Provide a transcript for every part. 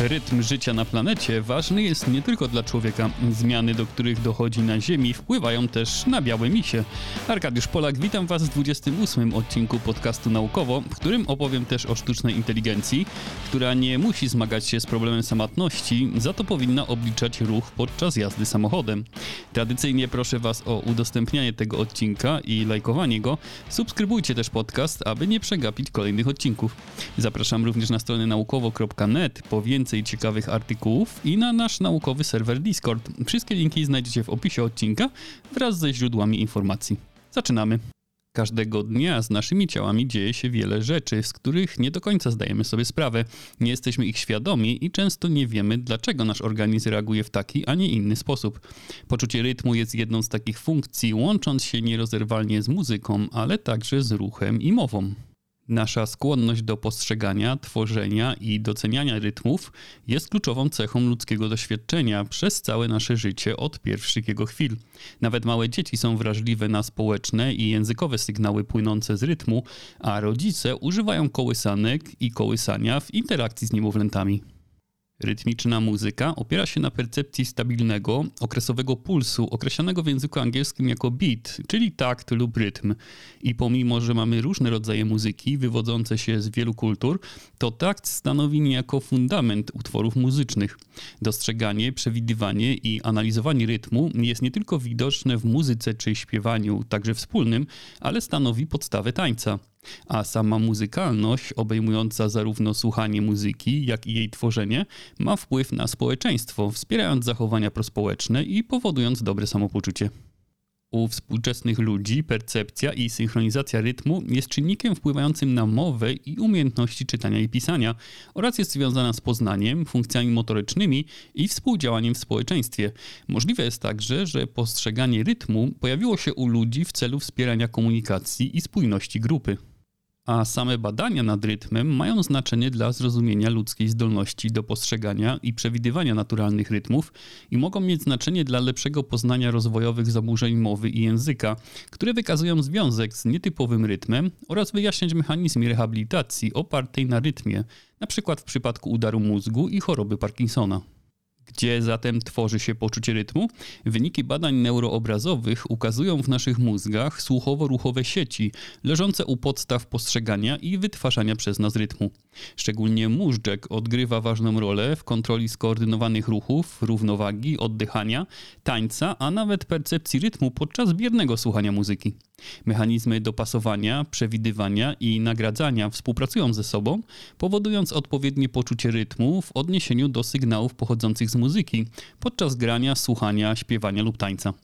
Rytm życia na planecie ważny jest nie tylko dla człowieka. Zmiany, do których dochodzi na Ziemi, wpływają też na białe misie. Arkadiusz Polak, witam Was w 28 odcinku podcastu Naukowo, w którym opowiem też o sztucznej inteligencji, która nie musi zmagać się z problemem samotności, za to powinna obliczać ruch podczas jazdy samochodem. Tradycyjnie proszę Was o udostępnianie tego odcinka i lajkowanie go. Subskrybujcie też podcast, aby nie przegapić kolejnych odcinków. Zapraszam również na stronę naukowo.net po więcej więcej ciekawych artykułów i na nasz naukowy serwer Discord. Wszystkie linki znajdziecie w opisie odcinka wraz ze źródłami informacji. Zaczynamy. Każdego dnia z naszymi ciałami dzieje się wiele rzeczy, z których nie do końca zdajemy sobie sprawę. Nie jesteśmy ich świadomi i często nie wiemy, dlaczego nasz organizm reaguje w taki, a nie inny sposób. Poczucie rytmu jest jedną z takich funkcji, łącząc się nierozerwalnie z muzyką, ale także z ruchem i mową. Nasza skłonność do postrzegania, tworzenia i doceniania rytmów jest kluczową cechą ludzkiego doświadczenia przez całe nasze życie od pierwszych jego chwil. Nawet małe dzieci są wrażliwe na społeczne i językowe sygnały płynące z rytmu, a rodzice używają kołysanek i kołysania w interakcji z niemowlętami. Rytmiczna muzyka opiera się na percepcji stabilnego, okresowego pulsu, określanego w języku angielskim jako beat, czyli takt lub rytm. I pomimo, że mamy różne rodzaje muzyki wywodzące się z wielu kultur, to takt stanowi niejako fundament utworów muzycznych. Dostrzeganie, przewidywanie i analizowanie rytmu jest nie tylko widoczne w muzyce czy śpiewaniu, także wspólnym, ale stanowi podstawę tańca a sama muzykalność, obejmująca zarówno słuchanie muzyki, jak i jej tworzenie, ma wpływ na społeczeństwo, wspierając zachowania prospołeczne i powodując dobre samopoczucie. U współczesnych ludzi percepcja i synchronizacja rytmu jest czynnikiem wpływającym na mowę i umiejętności czytania i pisania oraz jest związana z poznaniem, funkcjami motorycznymi i współdziałaniem w społeczeństwie. Możliwe jest także, że postrzeganie rytmu pojawiło się u ludzi w celu wspierania komunikacji i spójności grupy a same badania nad rytmem mają znaczenie dla zrozumienia ludzkiej zdolności do postrzegania i przewidywania naturalnych rytmów i mogą mieć znaczenie dla lepszego poznania rozwojowych zaburzeń mowy i języka, które wykazują związek z nietypowym rytmem oraz wyjaśniać mechanizmy rehabilitacji opartej na rytmie, np. w przypadku udaru mózgu i choroby Parkinsona. Gdzie zatem tworzy się poczucie rytmu? Wyniki badań neuroobrazowych ukazują w naszych mózgach słuchowo-ruchowe sieci, leżące u podstaw postrzegania i wytwarzania przez nas rytmu. Szczególnie móżdżek odgrywa ważną rolę w kontroli skoordynowanych ruchów, równowagi, oddychania, tańca, a nawet percepcji rytmu podczas biernego słuchania muzyki. Mechanizmy dopasowania, przewidywania i nagradzania współpracują ze sobą, powodując odpowiednie poczucie rytmu w odniesieniu do sygnałów pochodzących z muzyki podczas grania, słuchania, śpiewania lub tańca.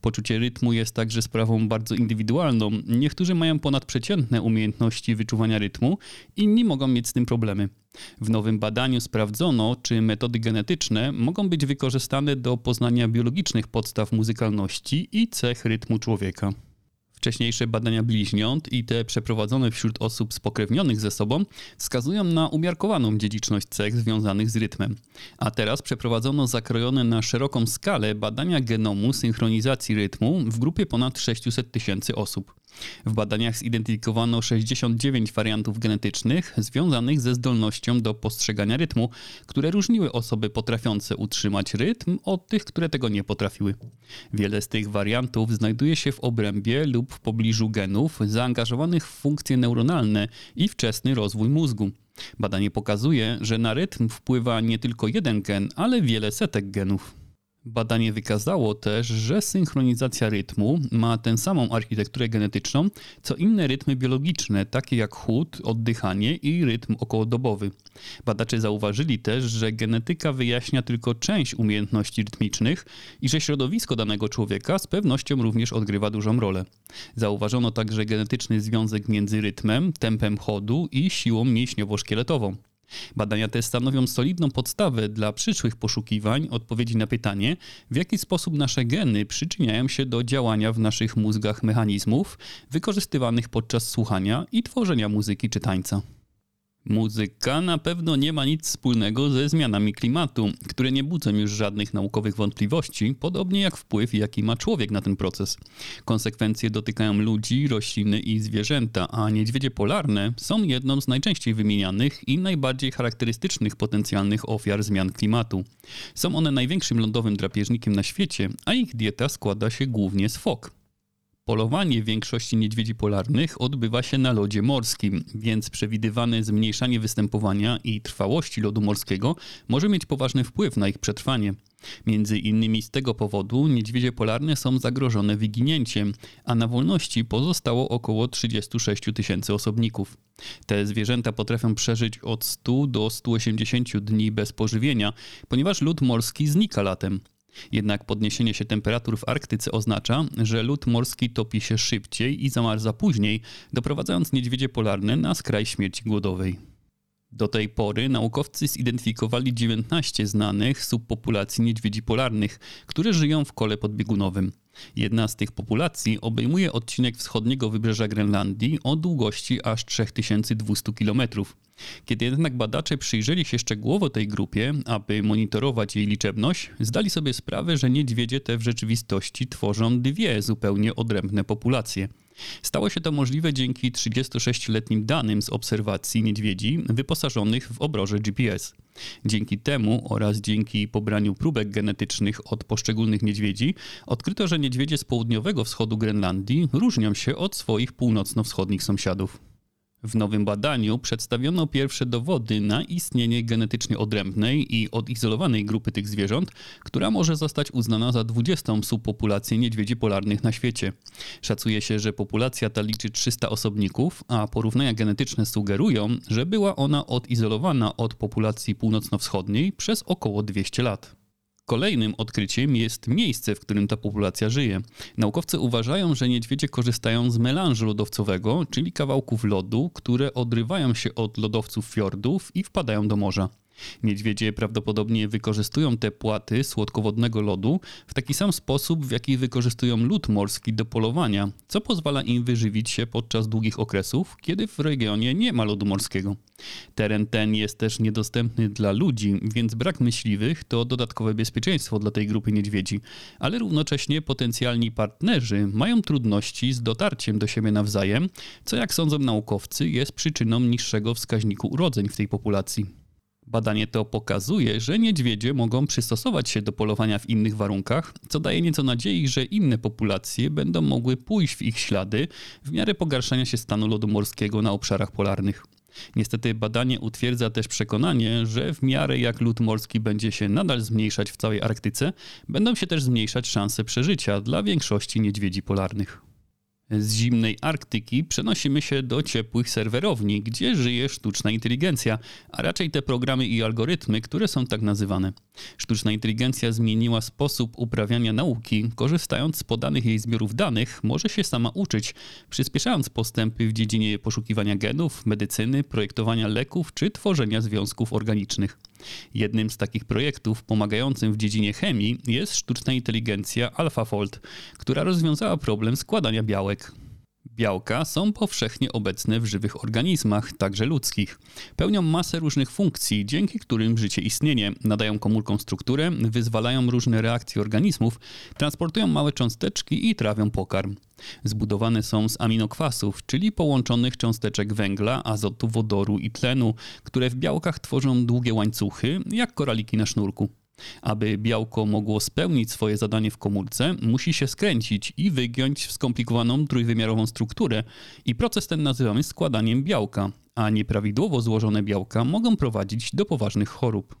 Poczucie rytmu jest także sprawą bardzo indywidualną. Niektórzy mają ponadprzeciętne umiejętności wyczuwania rytmu, inni mogą mieć z tym problemy. W nowym badaniu sprawdzono, czy metody genetyczne mogą być wykorzystane do poznania biologicznych podstaw muzykalności i cech rytmu człowieka. Wcześniejsze badania bliźniąt i te przeprowadzone wśród osób spokrewnionych ze sobą wskazują na umiarkowaną dziedziczność cech związanych z rytmem. A teraz przeprowadzono zakrojone na szeroką skalę badania genomu synchronizacji rytmu w grupie ponad 600 tysięcy osób. W badaniach zidentyfikowano 69 wariantów genetycznych związanych ze zdolnością do postrzegania rytmu, które różniły osoby potrafiące utrzymać rytm od tych, które tego nie potrafiły. Wiele z tych wariantów znajduje się w obrębie lub w pobliżu genów zaangażowanych w funkcje neuronalne i wczesny rozwój mózgu. Badanie pokazuje, że na rytm wpływa nie tylko jeden gen, ale wiele setek genów. Badanie wykazało też, że synchronizacja rytmu ma tę samą architekturę genetyczną, co inne rytmy biologiczne, takie jak chłód, oddychanie i rytm okołodobowy. Badacze zauważyli też, że genetyka wyjaśnia tylko część umiejętności rytmicznych i że środowisko danego człowieka z pewnością również odgrywa dużą rolę. Zauważono także genetyczny związek między rytmem, tempem chodu i siłą mięśniowo-szkieletową. Badania te stanowią solidną podstawę dla przyszłych poszukiwań odpowiedzi na pytanie, w jaki sposób nasze geny przyczyniają się do działania w naszych mózgach mechanizmów wykorzystywanych podczas słuchania i tworzenia muzyki czy tańca. Muzyka na pewno nie ma nic wspólnego ze zmianami klimatu, które nie budzą już żadnych naukowych wątpliwości, podobnie jak wpływ, jaki ma człowiek na ten proces. Konsekwencje dotykają ludzi, rośliny i zwierzęta, a niedźwiedzie polarne są jedną z najczęściej wymienianych i najbardziej charakterystycznych potencjalnych ofiar zmian klimatu. Są one największym lądowym drapieżnikiem na świecie, a ich dieta składa się głównie z fok. Polowanie większości niedźwiedzi polarnych odbywa się na lodzie morskim, więc przewidywane zmniejszanie występowania i trwałości lodu morskiego może mieć poważny wpływ na ich przetrwanie. Między innymi z tego powodu niedźwiedzie polarne są zagrożone wyginięciem, a na wolności pozostało około 36 tysięcy osobników. Te zwierzęta potrafią przeżyć od 100 do 180 dni bez pożywienia, ponieważ lód morski znika latem. Jednak podniesienie się temperatur w Arktyce oznacza, że lód morski topi się szybciej i zamarza później, doprowadzając niedźwiedzie polarne na skraj śmierci głodowej. Do tej pory naukowcy zidentyfikowali 19 znanych subpopulacji niedźwiedzi polarnych, które żyją w kole podbiegunowym. Jedna z tych populacji obejmuje odcinek wschodniego wybrzeża Grenlandii o długości aż 3200 km. Kiedy jednak badacze przyjrzeli się szczegółowo tej grupie, aby monitorować jej liczebność, zdali sobie sprawę, że niedźwiedzie te w rzeczywistości tworzą dwie zupełnie odrębne populacje. Stało się to możliwe dzięki 36-letnim danym z obserwacji niedźwiedzi wyposażonych w obroże GPS. Dzięki temu oraz dzięki pobraniu próbek genetycznych od poszczególnych niedźwiedzi odkryto, że niedźwiedzie z południowego wschodu Grenlandii różnią się od swoich północno-wschodnich sąsiadów. W nowym badaniu przedstawiono pierwsze dowody na istnienie genetycznie odrębnej i odizolowanej grupy tych zwierząt, która może zostać uznana za 20. subpopulację niedźwiedzi polarnych na świecie. Szacuje się, że populacja ta liczy 300 osobników, a porównania genetyczne sugerują, że była ona odizolowana od populacji północno-wschodniej przez około 200 lat. Kolejnym odkryciem jest miejsce, w którym ta populacja żyje. Naukowcy uważają, że niedźwiedzie korzystają z melanżu lodowcowego, czyli kawałków lodu, które odrywają się od lodowców fiordów i wpadają do morza. Niedźwiedzie prawdopodobnie wykorzystują te płaty słodkowodnego lodu w taki sam sposób, w jaki wykorzystują lód morski do polowania, co pozwala im wyżywić się podczas długich okresów, kiedy w regionie nie ma lodu morskiego. Teren ten jest też niedostępny dla ludzi, więc brak myśliwych to dodatkowe bezpieczeństwo dla tej grupy niedźwiedzi, ale równocześnie potencjalni partnerzy mają trudności z dotarciem do siebie nawzajem, co jak sądzą naukowcy jest przyczyną niższego wskaźniku urodzeń w tej populacji. Badanie to pokazuje, że niedźwiedzie mogą przystosować się do polowania w innych warunkach, co daje nieco nadziei, że inne populacje będą mogły pójść w ich ślady w miarę pogarszania się stanu lodu morskiego na obszarach polarnych. Niestety badanie utwierdza też przekonanie, że w miarę jak lód morski będzie się nadal zmniejszać w całej Arktyce, będą się też zmniejszać szanse przeżycia dla większości niedźwiedzi polarnych. Z zimnej Arktyki przenosimy się do ciepłych serwerowni, gdzie żyje sztuczna inteligencja, a raczej te programy i algorytmy, które są tak nazywane. Sztuczna inteligencja zmieniła sposób uprawiania nauki, korzystając z podanych jej zbiorów danych, może się sama uczyć, przyspieszając postępy w dziedzinie poszukiwania genów, medycyny, projektowania leków czy tworzenia związków organicznych. Jednym z takich projektów pomagającym w dziedzinie chemii jest sztuczna inteligencja AlphaFold, która rozwiązała problem składania białek. Białka są powszechnie obecne w żywych organizmach, także ludzkich. Pełnią masę różnych funkcji, dzięki którym życie istnieje. Nadają komórkom strukturę, wyzwalają różne reakcje organizmów, transportują małe cząsteczki i trawią pokarm. Zbudowane są z aminokwasów, czyli połączonych cząsteczek węgla, azotu, wodoru i tlenu, które w białkach tworzą długie łańcuchy, jak koraliki na sznurku. Aby białko mogło spełnić swoje zadanie w komórce, musi się skręcić i wygiąć w skomplikowaną trójwymiarową strukturę i proces ten nazywamy składaniem białka, a nieprawidłowo złożone białka mogą prowadzić do poważnych chorób.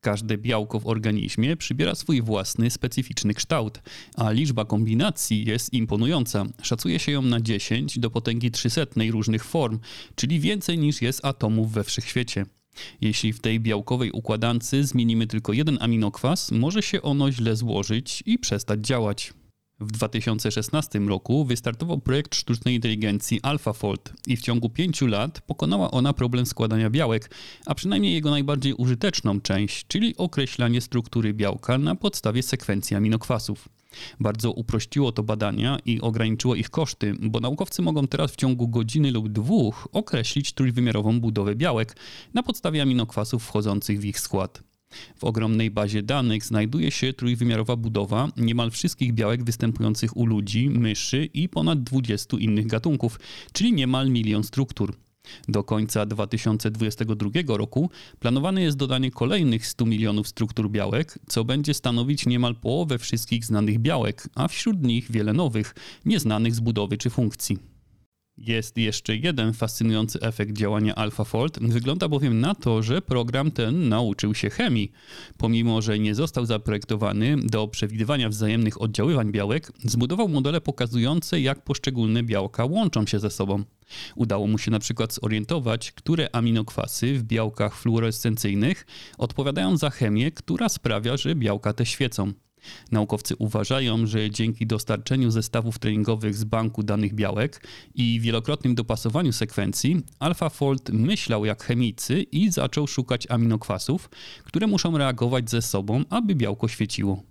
Każde białko w organizmie przybiera swój własny, specyficzny kształt, a liczba kombinacji jest imponująca. Szacuje się ją na 10 do potęgi 300 różnych form, czyli więcej niż jest atomów we wszechświecie. Jeśli w tej białkowej układance zmienimy tylko jeden aminokwas, może się ono źle złożyć i przestać działać. W 2016 roku wystartował projekt sztucznej inteligencji AlphaFold i w ciągu pięciu lat pokonała ona problem składania białek, a przynajmniej jego najbardziej użyteczną część, czyli określanie struktury białka na podstawie sekwencji aminokwasów. Bardzo uprościło to badania i ograniczyło ich koszty, bo naukowcy mogą teraz w ciągu godziny lub dwóch określić trójwymiarową budowę białek na podstawie aminokwasów wchodzących w ich skład. W ogromnej bazie danych znajduje się trójwymiarowa budowa niemal wszystkich białek występujących u ludzi, myszy i ponad 20 innych gatunków, czyli niemal milion struktur. Do końca 2022 roku planowane jest dodanie kolejnych 100 milionów struktur białek, co będzie stanowić niemal połowę wszystkich znanych białek, a wśród nich wiele nowych, nieznanych z budowy czy funkcji. Jest jeszcze jeden fascynujący efekt działania AlphaFold. Wygląda bowiem na to, że program ten nauczył się chemii. Pomimo, że nie został zaprojektowany do przewidywania wzajemnych oddziaływań białek, zbudował modele pokazujące, jak poszczególne białka łączą się ze sobą. Udało mu się na przykład zorientować, które aminokwasy w białkach fluorescencyjnych odpowiadają za chemię, która sprawia, że białka te świecą. Naukowcy uważają, że dzięki dostarczeniu zestawów treningowych z banku danych białek i wielokrotnym dopasowaniu sekwencji, AlphaFold myślał jak chemicy i zaczął szukać aminokwasów, które muszą reagować ze sobą, aby białko świeciło.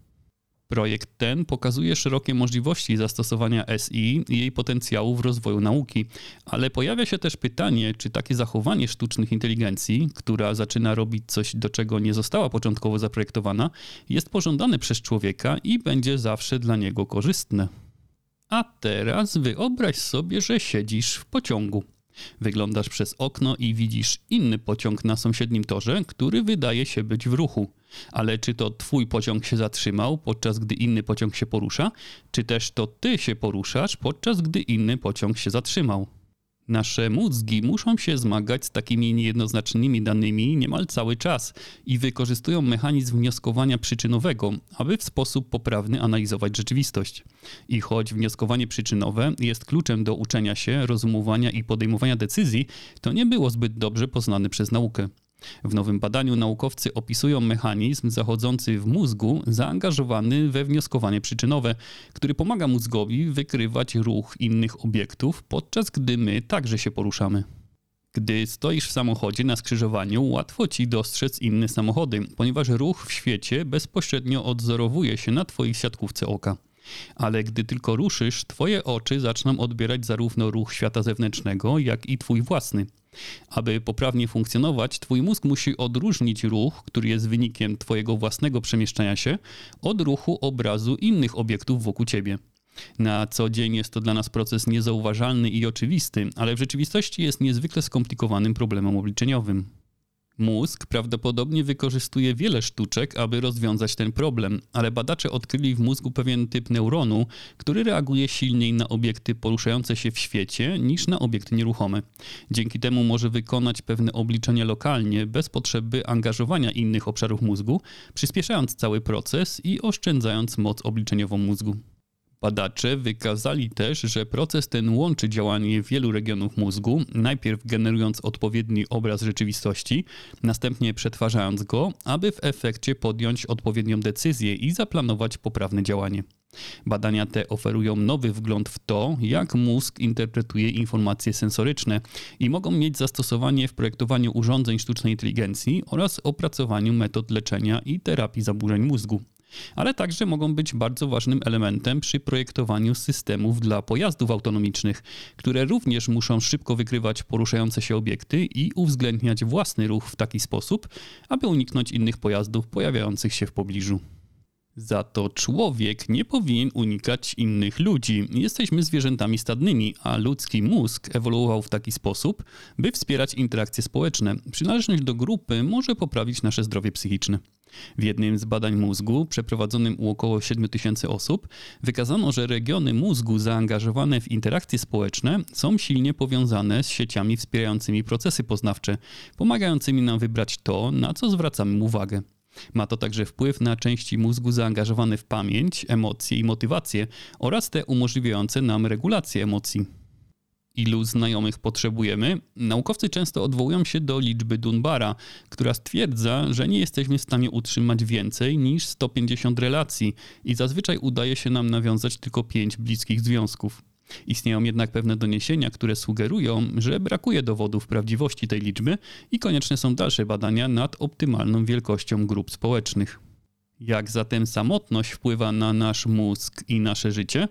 Projekt ten pokazuje szerokie możliwości zastosowania SI i jej potencjału w rozwoju nauki, ale pojawia się też pytanie, czy takie zachowanie sztucznych inteligencji, która zaczyna robić coś, do czego nie została początkowo zaprojektowana, jest pożądane przez człowieka i będzie zawsze dla niego korzystne. A teraz wyobraź sobie, że siedzisz w pociągu. Wyglądasz przez okno i widzisz inny pociąg na sąsiednim torze, który wydaje się być w ruchu. Ale czy to twój pociąg się zatrzymał, podczas gdy inny pociąg się porusza, czy też to ty się poruszasz, podczas gdy inny pociąg się zatrzymał? Nasze mózgi muszą się zmagać z takimi niejednoznacznymi danymi niemal cały czas i wykorzystują mechanizm wnioskowania przyczynowego, aby w sposób poprawny analizować rzeczywistość. I choć wnioskowanie przyczynowe jest kluczem do uczenia się, rozumowania i podejmowania decyzji, to nie było zbyt dobrze poznane przez naukę. W nowym badaniu naukowcy opisują mechanizm zachodzący w mózgu zaangażowany we wnioskowanie przyczynowe, który pomaga mózgowi wykrywać ruch innych obiektów, podczas gdy my także się poruszamy. Gdy stoisz w samochodzie na skrzyżowaniu, łatwo ci dostrzec inne samochody, ponieważ ruch w świecie bezpośrednio odzorowuje się na twojej siatkówce oka. Ale gdy tylko ruszysz, twoje oczy zaczną odbierać zarówno ruch świata zewnętrznego, jak i twój własny. Aby poprawnie funkcjonować, Twój mózg musi odróżnić ruch, który jest wynikiem Twojego własnego przemieszczania się, od ruchu obrazu innych obiektów wokół Ciebie. Na co dzień jest to dla nas proces niezauważalny i oczywisty, ale w rzeczywistości jest niezwykle skomplikowanym problemem obliczeniowym. Mózg prawdopodobnie wykorzystuje wiele sztuczek, aby rozwiązać ten problem, ale badacze odkryli w mózgu pewien typ neuronu, który reaguje silniej na obiekty poruszające się w świecie niż na obiekty nieruchome. Dzięki temu może wykonać pewne obliczenia lokalnie, bez potrzeby angażowania innych obszarów mózgu, przyspieszając cały proces i oszczędzając moc obliczeniową mózgu. Badacze wykazali też, że proces ten łączy działanie wielu regionów mózgu, najpierw generując odpowiedni obraz rzeczywistości, następnie przetwarzając go, aby w efekcie podjąć odpowiednią decyzję i zaplanować poprawne działanie. Badania te oferują nowy wgląd w to, jak mózg interpretuje informacje sensoryczne i mogą mieć zastosowanie w projektowaniu urządzeń sztucznej inteligencji oraz opracowaniu metod leczenia i terapii zaburzeń mózgu ale także mogą być bardzo ważnym elementem przy projektowaniu systemów dla pojazdów autonomicznych, które również muszą szybko wykrywać poruszające się obiekty i uwzględniać własny ruch w taki sposób, aby uniknąć innych pojazdów pojawiających się w pobliżu. Za to człowiek nie powinien unikać innych ludzi. Jesteśmy zwierzętami stadnymi, a ludzki mózg ewoluował w taki sposób, by wspierać interakcje społeczne. Przynależność do grupy może poprawić nasze zdrowie psychiczne. W jednym z badań mózgu, przeprowadzonym u około 7 tysięcy osób, wykazano, że regiony mózgu zaangażowane w interakcje społeczne są silnie powiązane z sieciami wspierającymi procesy poznawcze, pomagającymi nam wybrać to, na co zwracamy uwagę. Ma to także wpływ na części mózgu zaangażowane w pamięć, emocje i motywację oraz te umożliwiające nam regulację emocji. Ilu znajomych potrzebujemy? Naukowcy często odwołują się do liczby Dunbara, która stwierdza, że nie jesteśmy w stanie utrzymać więcej niż 150 relacji i zazwyczaj udaje się nam nawiązać tylko 5 bliskich związków. Istnieją jednak pewne doniesienia, które sugerują, że brakuje dowodów prawdziwości tej liczby i konieczne są dalsze badania nad optymalną wielkością grup społecznych. Jak zatem samotność wpływa na nasz mózg i nasze życie?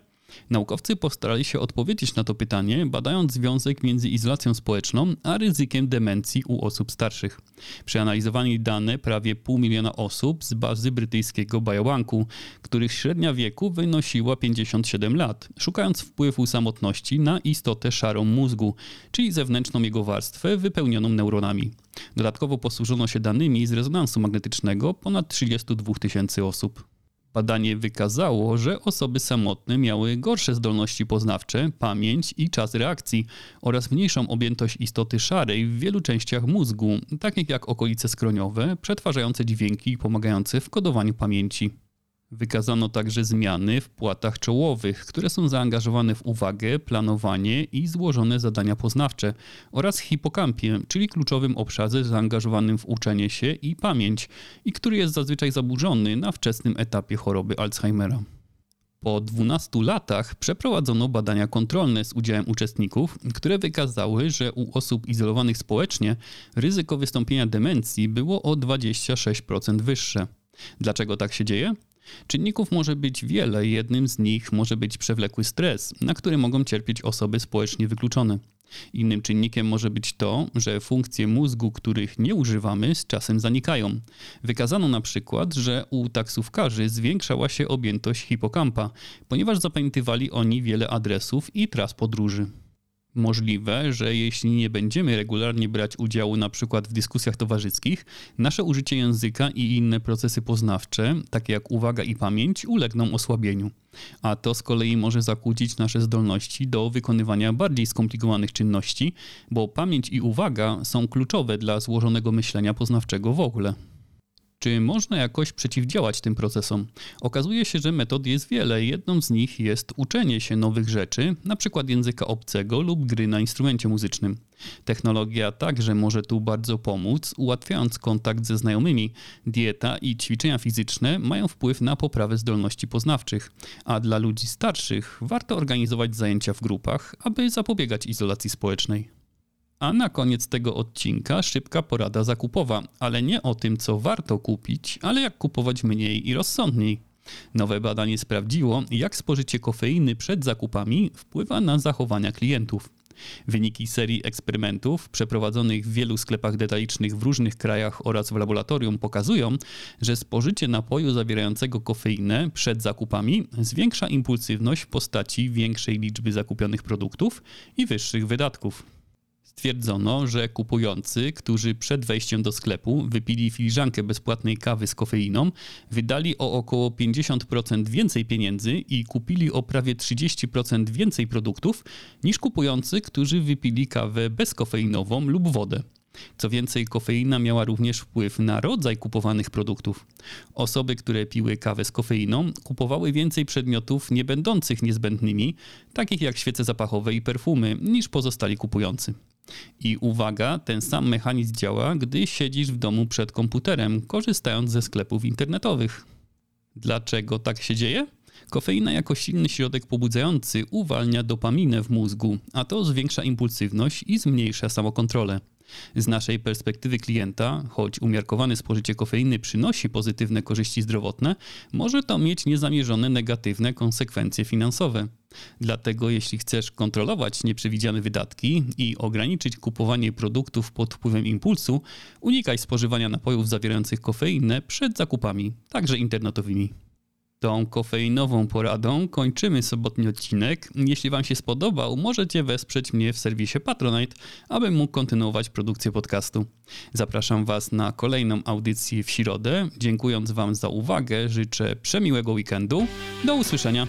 Naukowcy postarali się odpowiedzieć na to pytanie, badając związek między izolacją społeczną a ryzykiem demencji u osób starszych. Przeanalizowali dane prawie pół miliona osób z bazy brytyjskiego Biobanku, których średnia wieku wynosiła 57 lat, szukając wpływu samotności na istotę szarą mózgu, czyli zewnętrzną jego warstwę wypełnioną neuronami. Dodatkowo posłużono się danymi z rezonansu magnetycznego ponad 32 tysięcy osób. Badanie wykazało, że osoby samotne miały gorsze zdolności poznawcze, pamięć i czas reakcji oraz mniejszą objętość istoty szarej w wielu częściach mózgu, takich jak okolice skroniowe, przetwarzające dźwięki i pomagające w kodowaniu pamięci. Wykazano także zmiany w płatach czołowych, które są zaangażowane w uwagę, planowanie i złożone zadania poznawcze, oraz hipokampie, czyli kluczowym obszarze zaangażowanym w uczenie się i pamięć, i który jest zazwyczaj zaburzony na wczesnym etapie choroby Alzheimera. Po 12 latach przeprowadzono badania kontrolne z udziałem uczestników, które wykazały, że u osób izolowanych społecznie ryzyko wystąpienia demencji było o 26% wyższe. Dlaczego tak się dzieje? Czynników może być wiele, jednym z nich może być przewlekły stres, na który mogą cierpieć osoby społecznie wykluczone. Innym czynnikiem może być to, że funkcje mózgu, których nie używamy, z czasem zanikają. Wykazano na przykład, że u taksówkarzy zwiększała się objętość hipokampa, ponieważ zapamiętywali oni wiele adresów i tras podróży. Możliwe, że jeśli nie będziemy regularnie brać udziału na przykład w dyskusjach towarzyskich, nasze użycie języka i inne procesy poznawcze, takie jak uwaga i pamięć, ulegną osłabieniu. A to z kolei może zakłócić nasze zdolności do wykonywania bardziej skomplikowanych czynności, bo pamięć i uwaga są kluczowe dla złożonego myślenia poznawczego w ogóle. Czy można jakoś przeciwdziałać tym procesom? Okazuje się, że metod jest wiele. Jedną z nich jest uczenie się nowych rzeczy, np. języka obcego lub gry na instrumencie muzycznym. Technologia także może tu bardzo pomóc, ułatwiając kontakt ze znajomymi. Dieta i ćwiczenia fizyczne mają wpływ na poprawę zdolności poznawczych, a dla ludzi starszych warto organizować zajęcia w grupach, aby zapobiegać izolacji społecznej. A na koniec tego odcinka szybka porada zakupowa, ale nie o tym, co warto kupić, ale jak kupować mniej i rozsądniej. Nowe badanie sprawdziło, jak spożycie kofeiny przed zakupami wpływa na zachowania klientów. Wyniki serii eksperymentów przeprowadzonych w wielu sklepach detalicznych w różnych krajach oraz w laboratorium pokazują, że spożycie napoju zawierającego kofeinę przed zakupami zwiększa impulsywność w postaci większej liczby zakupionych produktów i wyższych wydatków. Stwierdzono, że kupujący, którzy przed wejściem do sklepu wypili filiżankę bezpłatnej kawy z kofeiną, wydali o około 50% więcej pieniędzy i kupili o prawie 30% więcej produktów niż kupujący, którzy wypili kawę bezkofeinową lub wodę. Co więcej, kofeina miała również wpływ na rodzaj kupowanych produktów. Osoby, które piły kawę z kofeiną, kupowały więcej przedmiotów nie będących niezbędnymi, takich jak świece zapachowe i perfumy, niż pozostali kupujący. I uwaga, ten sam mechanizm działa, gdy siedzisz w domu przed komputerem, korzystając ze sklepów internetowych. Dlaczego tak się dzieje? Kofeina jako silny środek pobudzający uwalnia dopaminę w mózgu, a to zwiększa impulsywność i zmniejsza samokontrolę. Z naszej perspektywy klienta, choć umiarkowane spożycie kofeiny przynosi pozytywne korzyści zdrowotne, może to mieć niezamierzone negatywne konsekwencje finansowe. Dlatego jeśli chcesz kontrolować nieprzewidziane wydatki i ograniczyć kupowanie produktów pod wpływem impulsu, unikaj spożywania napojów zawierających kofeinę przed zakupami, także internetowymi. Tą kofeinową poradą kończymy sobotni odcinek. Jeśli Wam się spodobał, możecie wesprzeć mnie w serwisie Patronite, abym mógł kontynuować produkcję podcastu. Zapraszam Was na kolejną audycję w środę. Dziękując Wam za uwagę, życzę przemiłego weekendu. Do usłyszenia.